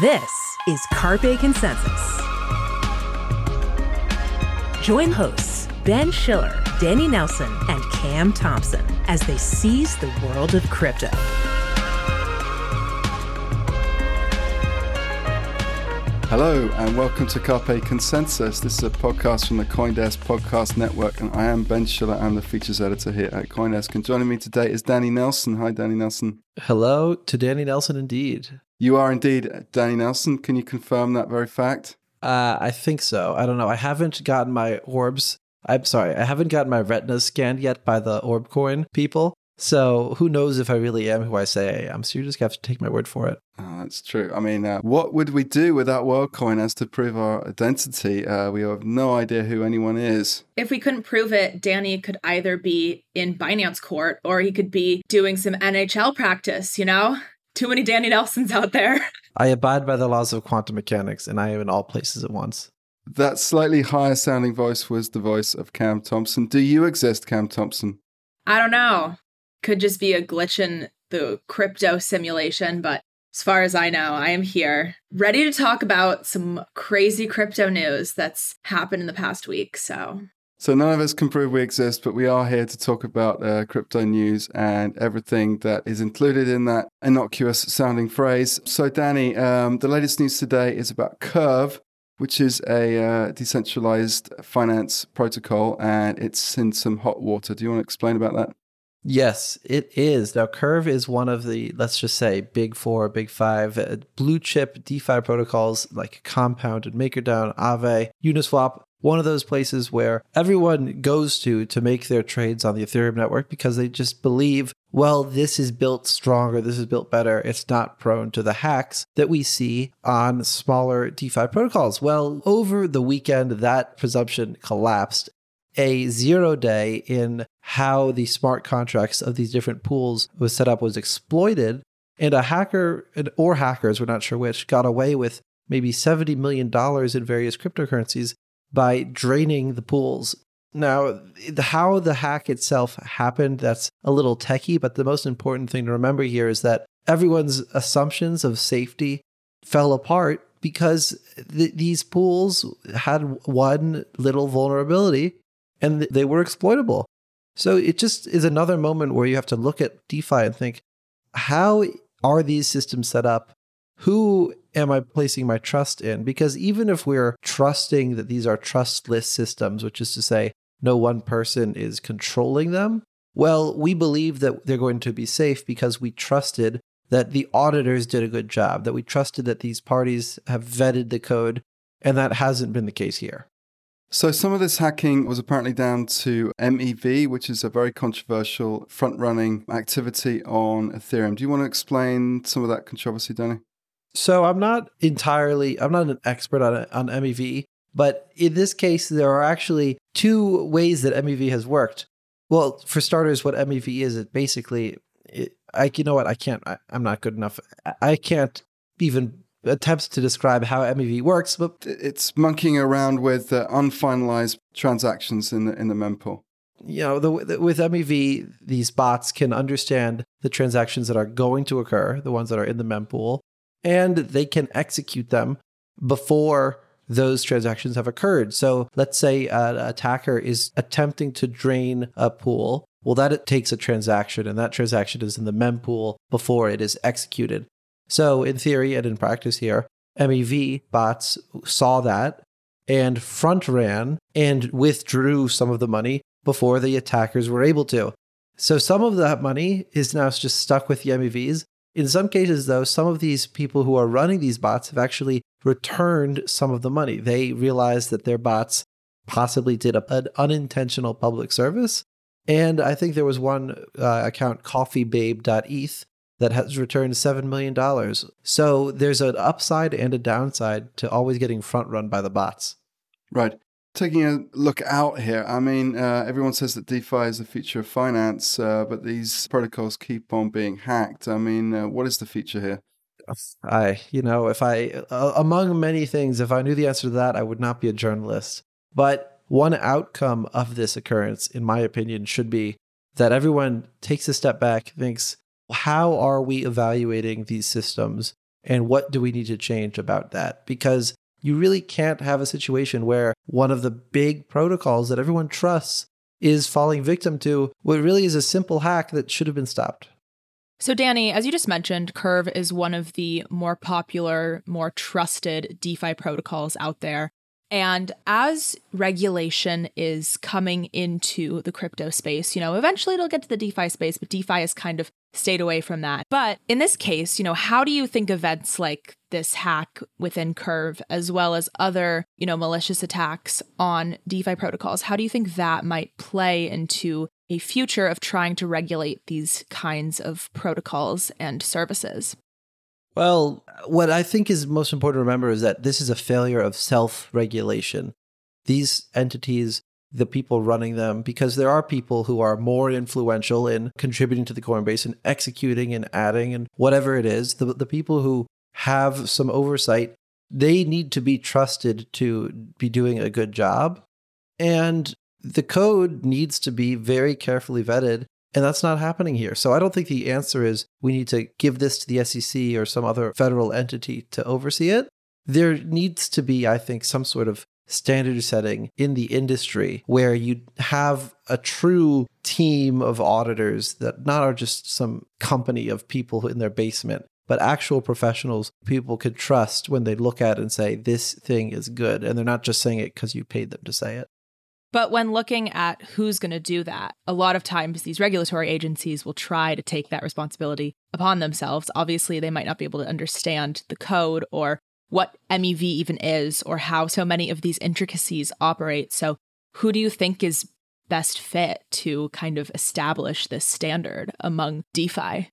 This is Carpe Consensus. Join hosts Ben Schiller, Danny Nelson, and Cam Thompson as they seize the world of crypto. Hello and welcome to Carpe Consensus. This is a podcast from the Coindesk Podcast Network, and I am Ben Schiller. I'm the features editor here at Coindesk. And joining me today is Danny Nelson. Hi, Danny Nelson. Hello to Danny Nelson, indeed. You are indeed Danny Nelson. Can you confirm that very fact? Uh, I think so. I don't know. I haven't gotten my orbs. I'm sorry. I haven't gotten my retinas scanned yet by the orb coin people. So who knows if I really am who I say I am? So you just have to take my word for it. Oh, that's true. I mean, uh, what would we do without WorldCoin as to prove our identity? Uh, we have no idea who anyone is. If we couldn't prove it, Danny could either be in Binance court or he could be doing some NHL practice, you know? Too many Danny Nelsons out there. I abide by the laws of quantum mechanics and I am in all places at once. That slightly higher sounding voice was the voice of Cam Thompson. Do you exist, Cam Thompson? I don't know. Could just be a glitch in the crypto simulation, but as far as I know, I am here ready to talk about some crazy crypto news that's happened in the past week. So, so none of us can prove we exist, but we are here to talk about uh, crypto news and everything that is included in that innocuous sounding phrase. So, Danny, um, the latest news today is about Curve, which is a uh, decentralized finance protocol, and it's in some hot water. Do you want to explain about that? Yes, it is. Now, Curve is one of the, let's just say, big four, big five uh, blue chip DeFi protocols like Compound and MakerDAO, Aave, Uniswap. One of those places where everyone goes to to make their trades on the Ethereum network because they just believe, well, this is built stronger, this is built better, it's not prone to the hacks that we see on smaller DeFi protocols. Well, over the weekend, that presumption collapsed a zero day in how the smart contracts of these different pools was set up was exploited. And a hacker or hackers we're not sure which got away with maybe 70 million dollars in various cryptocurrencies by draining the pools. Now how the hack itself happened that's a little techie but the most important thing to remember here is that everyone's assumptions of safety fell apart because th- these pools had one little vulnerability and they were exploitable. So it just is another moment where you have to look at DeFi and think, how are these systems set up? Who am I placing my trust in? Because even if we're trusting that these are trustless systems, which is to say, no one person is controlling them, well, we believe that they're going to be safe because we trusted that the auditors did a good job, that we trusted that these parties have vetted the code, and that hasn't been the case here. So, some of this hacking was apparently down to MEV, which is a very controversial front running activity on Ethereum. Do you want to explain some of that controversy, Danny? So, I'm not entirely, I'm not an expert on, on MEV, but in this case, there are actually two ways that MEV has worked. Well, for starters, what MEV is, it basically, it, I, you know what, I can't, I, I'm not good enough. I can't even attempts to describe how MEV works, but it's monkeying around with uh, unfinalized transactions in the in the mempool. You know, the, the, with MEV, these bots can understand the transactions that are going to occur, the ones that are in the mempool, and they can execute them before those transactions have occurred. So let's say an attacker is attempting to drain a pool. Well, that takes a transaction, and that transaction is in the mempool before it is executed. So, in theory and in practice here, MEV bots saw that and front ran and withdrew some of the money before the attackers were able to. So, some of that money is now just stuck with the MEVs. In some cases, though, some of these people who are running these bots have actually returned some of the money. They realized that their bots possibly did a, an unintentional public service. And I think there was one uh, account, coffeebabe.eth, that has returned $7 million. So there's an upside and a downside to always getting front run by the bots. Right. Taking a look out here, I mean, uh, everyone says that DeFi is the future of finance, uh, but these protocols keep on being hacked. I mean, uh, what is the future here? I, you know, if I, uh, among many things, if I knew the answer to that, I would not be a journalist. But one outcome of this occurrence, in my opinion, should be that everyone takes a step back, thinks, how are we evaluating these systems And what do we need to change about that? Because you really can't have a situation where one of the big protocols that everyone trusts is falling victim to what really is a simple hack that should have been stopped. So, Danny, as you just mentioned, Curve is one of the more popular, more trusted DeFi protocols out there. And as regulation is coming into the crypto space, you know, eventually it'll get to the DeFi space, but DeFi is kind of stayed away from that. But in this case, you know, how do you think events like this hack within Curve, as well as other, you know, malicious attacks on DeFi protocols, how do you think that might play into a future of trying to regulate these kinds of protocols and services? Well, what I think is most important to remember is that this is a failure of self regulation. These entities, the people running them, because there are people who are more influential in contributing to the codebase and executing and adding and whatever it is, the, the people who have some oversight, they need to be trusted to be doing a good job. And the code needs to be very carefully vetted and that's not happening here. So I don't think the answer is we need to give this to the SEC or some other federal entity to oversee it. There needs to be, I think, some sort of standard setting in the industry where you have a true team of auditors that not are just some company of people in their basement, but actual professionals people could trust when they look at and say, this thing is good. And they're not just saying it because you paid them to say it. But when looking at who's going to do that, a lot of times these regulatory agencies will try to take that responsibility upon themselves. Obviously, they might not be able to understand the code or what MEV even is or how so many of these intricacies operate. So, who do you think is best fit to kind of establish this standard among DeFi?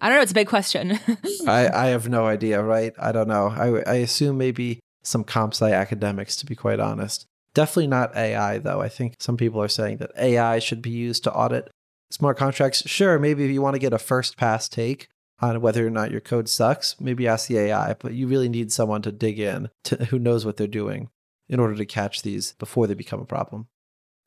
I don't know. It's a big question. I, I have no idea, right? I don't know. I, I assume maybe some comp sci academics, to be quite honest. Definitely not AI, though. I think some people are saying that AI should be used to audit smart contracts. Sure, maybe if you want to get a first pass take on whether or not your code sucks, maybe ask the AI, but you really need someone to dig in to who knows what they're doing in order to catch these before they become a problem.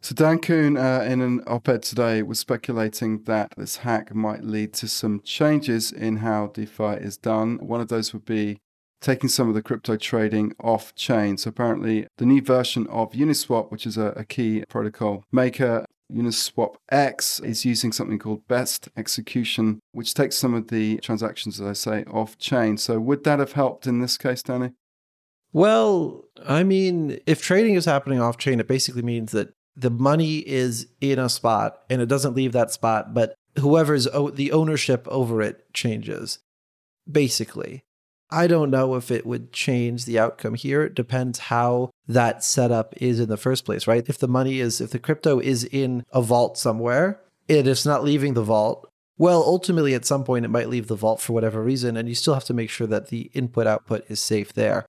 So Dan Kuhn, uh, in an op-ed today, was speculating that this hack might lead to some changes in how DeFi is done. One of those would be taking some of the crypto trading off chain. So apparently, the new version of Uniswap, which is a, a key protocol maker, Uniswap X is using something called best execution, which takes some of the transactions, as I say, off chain. So would that have helped in this case, Danny? Well, I mean, if trading is happening off chain, it basically means that the money is in a spot and it doesn't leave that spot, but whoever's the ownership over it changes, basically. I don't know if it would change the outcome here. It depends how that setup is in the first place, right? If the money is, if the crypto is in a vault somewhere it's not leaving the vault, well, ultimately at some point it might leave the vault for whatever reason, and you still have to make sure that the input output is safe there.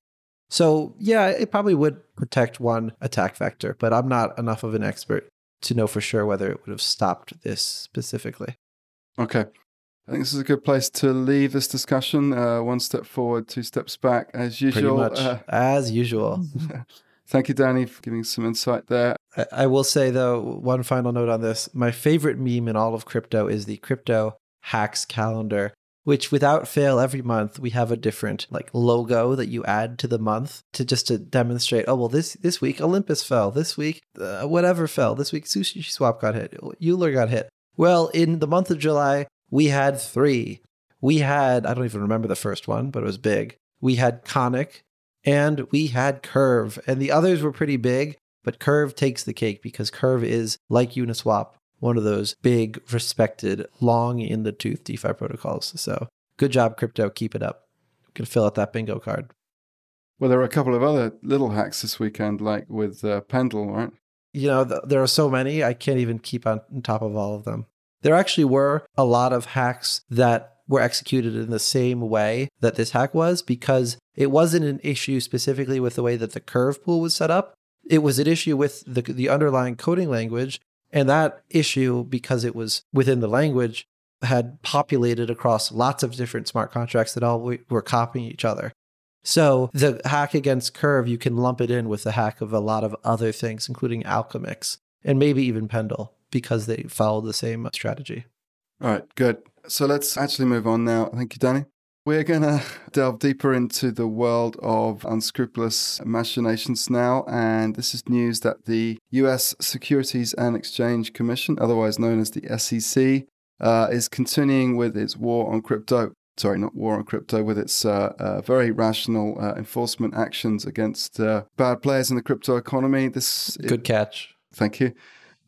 So, yeah, it probably would protect one attack vector, but I'm not enough of an expert to know for sure whether it would have stopped this specifically. Okay. I think this is a good place to leave this discussion. Uh, one step forward, two steps back, as usual. Uh, as usual. thank you, Danny, for giving some insight there. I, I will say, though, one final note on this. My favorite meme in all of crypto is the crypto hacks calendar, which without fail, every month we have a different like logo that you add to the month to just to demonstrate. Oh well, this this week Olympus fell. This week uh, whatever fell. This week Sushi Swap got hit. Euler got hit. Well, in the month of July, we had three. We had, I don't even remember the first one, but it was big. We had Conic and we had Curve, and the others were pretty big, but Curve takes the cake because Curve is like Uniswap, one of those big, respected, long in the tooth DeFi protocols. So good job, crypto. Keep it up. You can fill out that bingo card. Well, there are a couple of other little hacks this weekend, like with uh, Pendle, right? You know, th- there are so many, I can't even keep on top of all of them. There actually were a lot of hacks that were executed in the same way that this hack was because it wasn't an issue specifically with the way that the curve pool was set up. It was an issue with the, the underlying coding language. And that issue, because it was within the language, had populated across lots of different smart contracts that all were copying each other. So the hack against Curve, you can lump it in with the hack of a lot of other things, including Alchemix and maybe even Pendle because they follow the same strategy. All right, good. So let's actually move on now. Thank you, Danny. We're going to delve deeper into the world of unscrupulous machinations now. And this is news that the US Securities and Exchange Commission, otherwise known as the SEC, uh, is continuing with its war on crypto. Sorry, not war on crypto, with its uh, uh, very rational uh, enforcement actions against uh, bad players in the crypto economy. This Good catch. Thank you.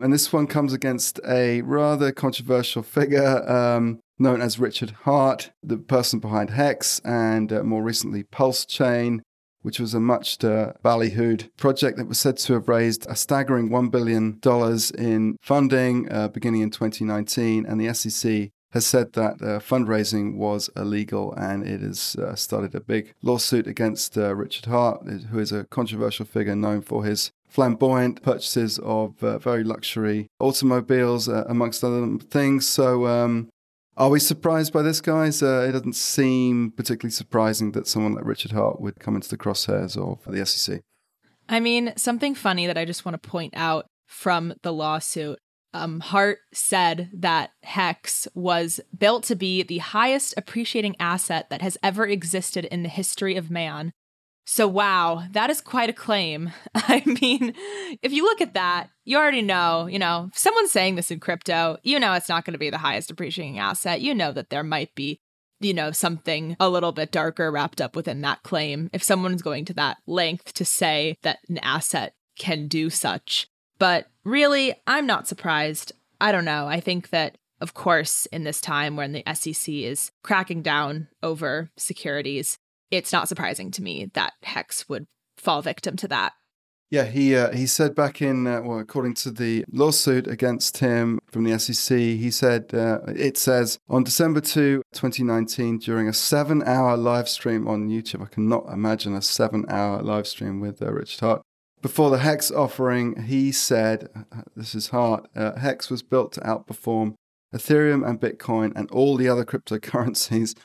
And this one comes against a rather controversial figure um, known as Richard Heart, the person behind Hex and uh, more recently PulseChain, which was a much uh, ballyhooed project that was said to have raised a staggering $1 billion in funding uh, beginning in 2019. And the SEC has said that uh, fundraising was illegal and it has uh, started a big lawsuit against uh, Richard Heart, who is a controversial figure known for his flamboyant purchases of uh, very luxury automobiles, uh, amongst other things. So, um, are we surprised by this, guys? Uh, it doesn't seem particularly surprising that someone like Richard Heart would come into the crosshairs of the SEC. I mean, something funny that I just want to point out from the lawsuit. Um, Heart said that Hex was built to be the highest appreciating asset that has ever existed in the history of man. So, wow, that is quite a claim. I mean, if you look at that, you already know, you know, if someone's saying this in crypto, you know it's not going to be the highest appreciating asset. You know that there might be, you know, something a little bit darker wrapped up within that claim. If someone's going to that length to say that an asset can do such. But really, I'm not surprised. I don't know. I think that of course, in this time when the SEC is cracking down over securities, it's not surprising to me that Hex would fall victim to that. Yeah, he uh, he said back in uh, well, according to the lawsuit against him from the SEC, he said uh, it says on December 2, 2019, during a seven-hour live stream on YouTube. I cannot imagine a seven-hour live stream with uh, Richard Heart. Before the Hex offering, he said, "This is Heart. Uh, Hex was built to outperform Ethereum and Bitcoin and all the other cryptocurrencies."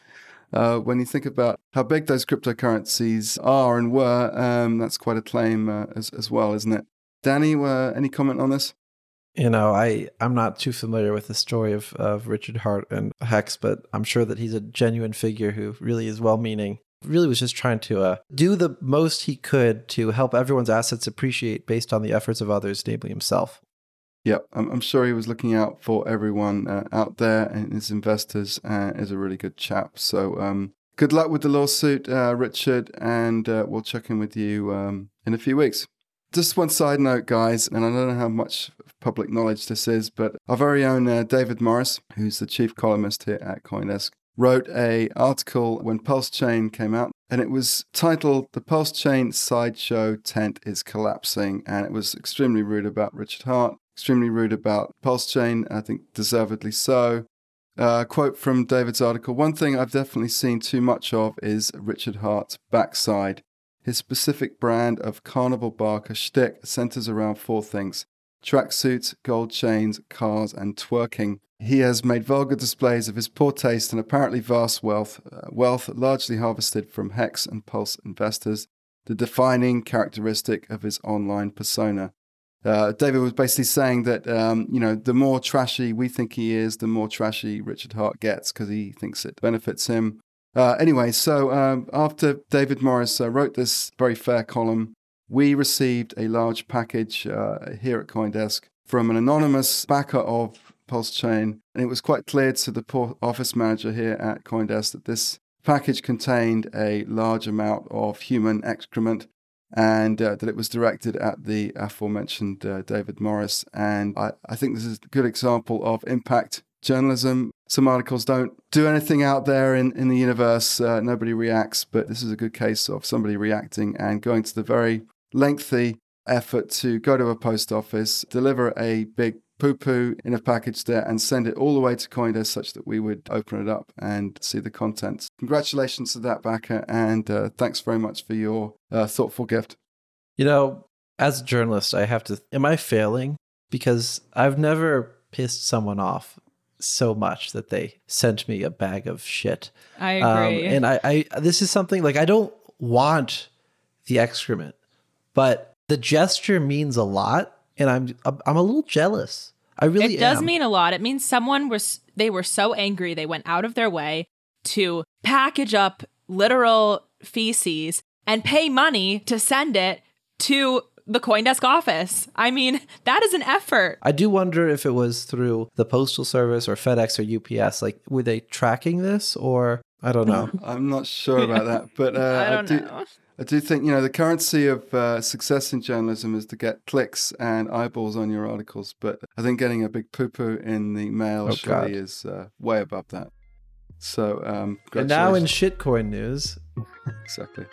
Uh, when you think about how big those cryptocurrencies are and were, um, that's quite a claim uh, as, as well, isn't it? Danny, uh, any comment on this? You know, I I'm not too familiar with the story of of Richard Heart and Hex, but I'm sure that he's a genuine figure who really is well-meaning. Really was just trying to uh, do the most he could to help everyone's assets appreciate based on the efforts of others, namely himself. Yeah, I'm, I'm, sure he was looking out for everyone uh, out there and his investors. Uh, is a really good chap. So um, good luck with the lawsuit, uh, Richard, and uh, we'll check in with you um, in a few weeks. Just one side note, guys, and I don't know how much public knowledge this is, but our very own uh, David Morris, who's the chief columnist here at CoinDesk, wrote a article when PulseChain came out, and it was titled "The PulseChain Sideshow Tent is Collapsing," and it was extremely rude about Richard Heart, extremely rude about PulseChain, I think deservedly so. Uh, quote from David's article One thing I've definitely seen too much of is Richard Heart's backside. His specific brand of carnival barker shtick centers around four things tracksuits, gold chains, cars, and twerking. He has made vulgar displays of his poor taste and apparently vast wealth, uh, wealth largely harvested from Hex and Pulse investors, the defining characteristic of his online persona. Uh, David was basically saying that um, you know the more trashy we think he is, the more trashy Richard Heart gets because he thinks it benefits him. Uh, anyway, so um, after David Morris uh, wrote this very fair column, we received a large package uh, here at CoinDesk from an anonymous backer of PulseChain, and it was quite clear to the office manager here at CoinDesk that this package contained a large amount of human excrement and uh, that it was directed at the aforementioned uh, David Morris. And I, I think this is a good example of impact journalism. Some articles don't do anything out there in, in the universe, uh, nobody reacts, but this is a good case of somebody reacting and going to the very lengthy effort to go to a post office, deliver a big poo poo in a package there and send it all the way to Coindesk such that we would open it up and see the contents. Congratulations to that backer and uh, thanks very much for your uh, thoughtful gift. You know, as a journalist, I have to, am I failing? Because I've never pissed someone off so much that they sent me a bag of shit. I agree. Um, and I, I, this is something like I don't want the excrement, but the gesture means a lot and I'm I'm a little jealous. I really It does am. mean a lot. It means someone was they were so angry they went out of their way to package up literal feces and pay money to send it to the Coindesk office. I mean, that is an effort. I do wonder if it was through the postal service or FedEx or UPS. Like, were they tracking this or I don't know. I'm not sure about that, but uh, I don't do, know. I do think you know the currency of uh, success in journalism is to get clicks and eyeballs on your articles. But I think getting a big poo poo in the mail Oh, surely God. is uh, way above that. So, um, And now in shitcoin news, exactly.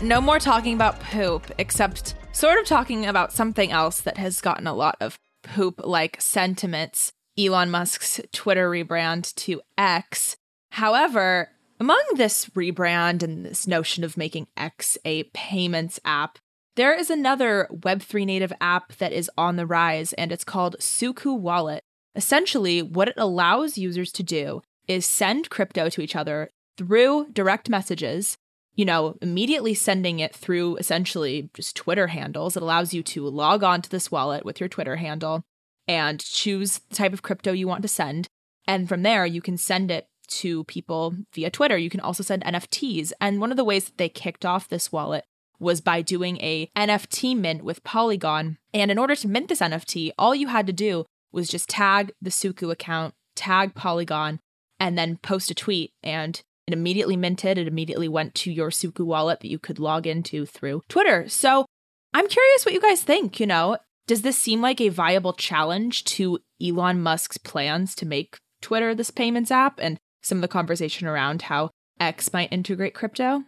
No more talking about poop, except sort of talking about something else that has gotten a lot of poop like sentiments Elon Musk's Twitter rebrand to X. However, among this rebrand and this notion of making X a payments app, there is another Web3 native app that is on the rise, and it's called Suku Wallet. Essentially, what it allows users to do is send crypto to each other through direct messages you know, immediately sending it through essentially just Twitter handles. It allows you to log on to this wallet with your Twitter handle and choose the type of crypto you want to send. And from there, you can send it to people via Twitter. You can also send NFTs. And one of the ways that they kicked off this wallet was by doing a NFT mint with Polygon. And in order to mint this NFT, all you had to do was just tag the Suku account, tag Polygon, and then post a tweet. And it immediately minted. It immediately went to your Suku wallet that you could log into through Twitter. So I'm curious what you guys think. You know, does this seem like a viable challenge to Elon Musk's plans to make Twitter this payments app and some of the conversation around how X might integrate crypto?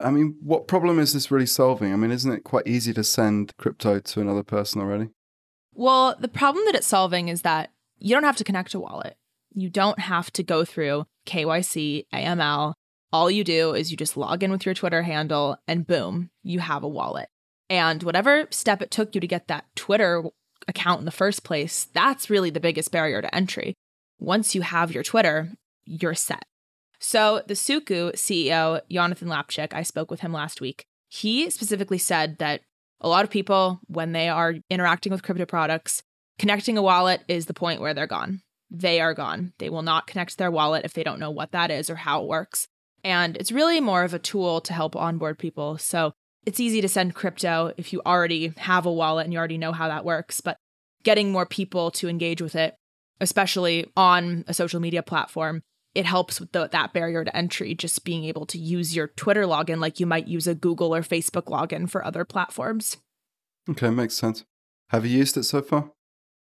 I mean, what problem is this really solving? I mean, isn't it quite easy to send crypto to another person already? Well, the problem that it's solving is that you don't have to connect a wallet. You don't have to go through KYC, AML. All you do is you just log in with your Twitter handle and boom, you have a wallet. And whatever step it took you to get that Twitter account in the first place, that's really the biggest barrier to entry. Once you have your Twitter, you're set. So, the Suku CEO, Jonathan Lapchik, I spoke with him last week. He specifically said that a lot of people, when they are interacting with crypto products, connecting a wallet is the point where they're gone. They are gone. They will not connect their wallet if they don't know what that is or how it works. And it's really more of a tool to help onboard people. So it's easy to send crypto if you already have a wallet and you already know how that works. But getting more people to engage with it, especially on a social media platform, it helps with the, that barrier to entry, just being able to use your Twitter login like you might use a Google or Facebook login for other platforms. Okay, makes sense. Have you used it so far?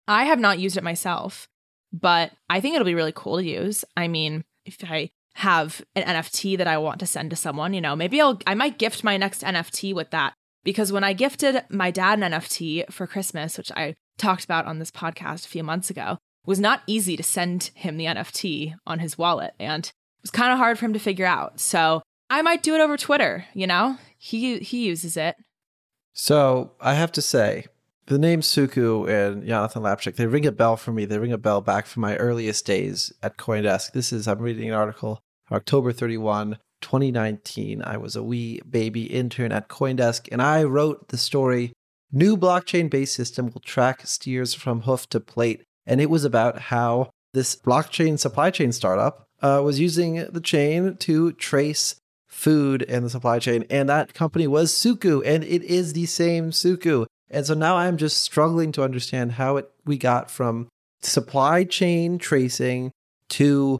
I have not used it myself, but I think it'll be really cool to use. I mean, if I have an NFT that I want to send to someone, you know, maybe I'll I might gift my next NFT with that because when I gifted my dad an NFT for Christmas, which I talked about on this podcast a few months ago, was not easy to send him the NFT on his wallet and it was kind of hard for him to figure out. So, I might do it over Twitter, you know? He he uses it. So I have to say, the name Suku and Jonathan Lapchik, they ring a bell for me. They ring a bell back from my earliest days at Coindesk. This is, I'm reading an article, October 31, 2019. I was a wee baby intern at Coindesk, and I wrote the story New blockchain based system will track steers from hoof to plate. And it was about how this blockchain supply chain startup uh, was using the chain to trace food in the supply chain. And that company was Suku, and it is the same Suku. And so now I'm just struggling to understand how it we got from supply chain tracing to,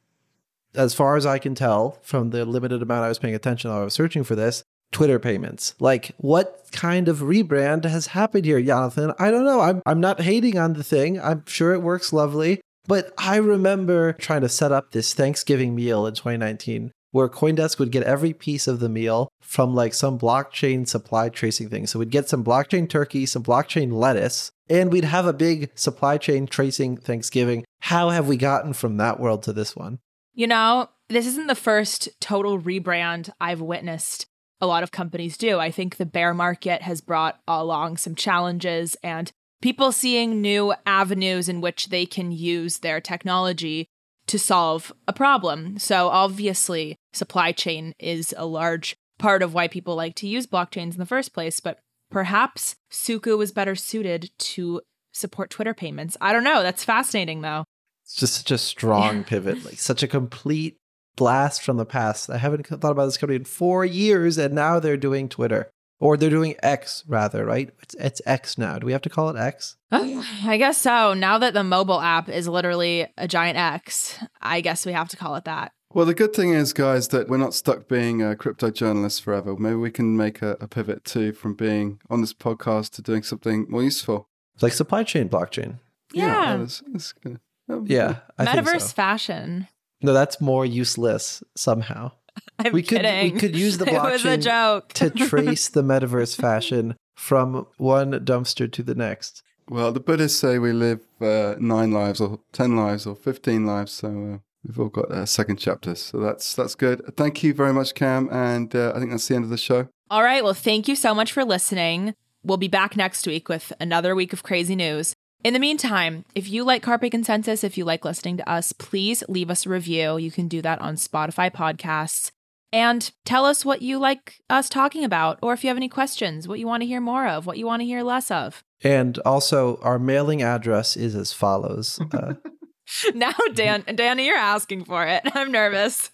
as far as I can tell from the limited amount I was paying attention while I was searching for this, Twitter payments. Like, what kind of rebrand has happened here, Jonathan? I don't know. I'm, I'm not hating on the thing. I'm sure it works lovely. But I remember trying to set up this Thanksgiving meal in 2019 where Coindesk would get every piece of the meal from like some blockchain supply tracing thing. So we'd get some blockchain turkey, some blockchain lettuce, and we'd have a big supply chain tracing Thanksgiving. How have we gotten from that world to this one? You know, this isn't the first total rebrand I've witnessed a lot of companies do. I think the bear market has brought along some challenges and people seeing new avenues in which they can use their technology to solve a problem. So, obviously, supply chain is a large part of why people like to use blockchains in the first place, but perhaps Suku was better suited to support Twitter payments. I don't know. That's fascinating, though. It's just such a strong pivot, like such a complete blast from the past. I haven't thought about this company in four years, and now they're doing Twitter. Or they're doing X rather, right? It's it's X now. Do we have to call it X? I guess so. Now that the mobile app is literally a giant X, I guess we have to call it that. Well, the good thing is, guys, that we're not stuck being a crypto journalists forever. Maybe we can make a, a pivot too from being on this podcast to doing something more useful. Like supply chain blockchain. Yeah. that's, that's good. That would be Yeah, good. I think Metaverse so. fashion. No, that's more useless somehow. I'm We could- we could use the It was a blockchain joke. to trace the metaverse fashion from one dumpster to the next. Well, the Buddhists say we live uh, nine lives or ten lives or fifteen lives, so uh, we've all got uh, second chapters. So that's that's good. Thank you very much, Cam, and uh, I think that's the end of the show. All right. Well, thank you so much for listening. We'll be back next week with another week of crazy news. In the meantime, if you like Carpe Consensus, if you like listening to us, please leave us a review. You can do that on Spotify podcasts. And tell us what you like us talking about, or if you have any questions, what you want to hear more of, what you want to hear less of. And also, our mailing address is as follows. Uh, now, Dan, Danny, you're asking for it. I'm nervous.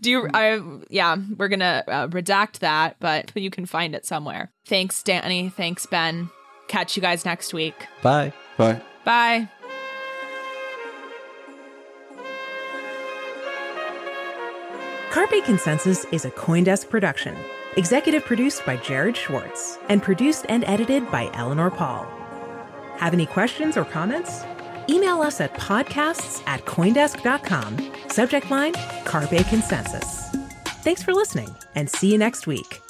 Do you? I yeah, we're gonna uh, redact that, but you can find it somewhere. Thanks, Danny. Thanks, Ben. Catch you guys next week. bye. Bye. Bye. Carpe Consensus is a Coindesk production. Executive produced by Jared Schwartz and produced and edited by Eleanor Pahl. Have any questions or comments? Email us at podcasts at Coindesk.com. Subject line Carpe Consensus. Thanks for listening and see you next week.